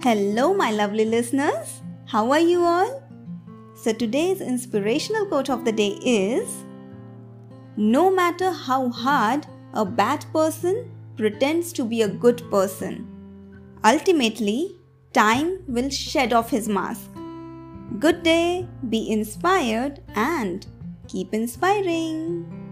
Hello, my lovely listeners. How are you all? So, today's inspirational quote of the day is No matter how hard a bad person pretends to be a good person, ultimately, time will shed off his mask. Good day, be inspired, and keep inspiring.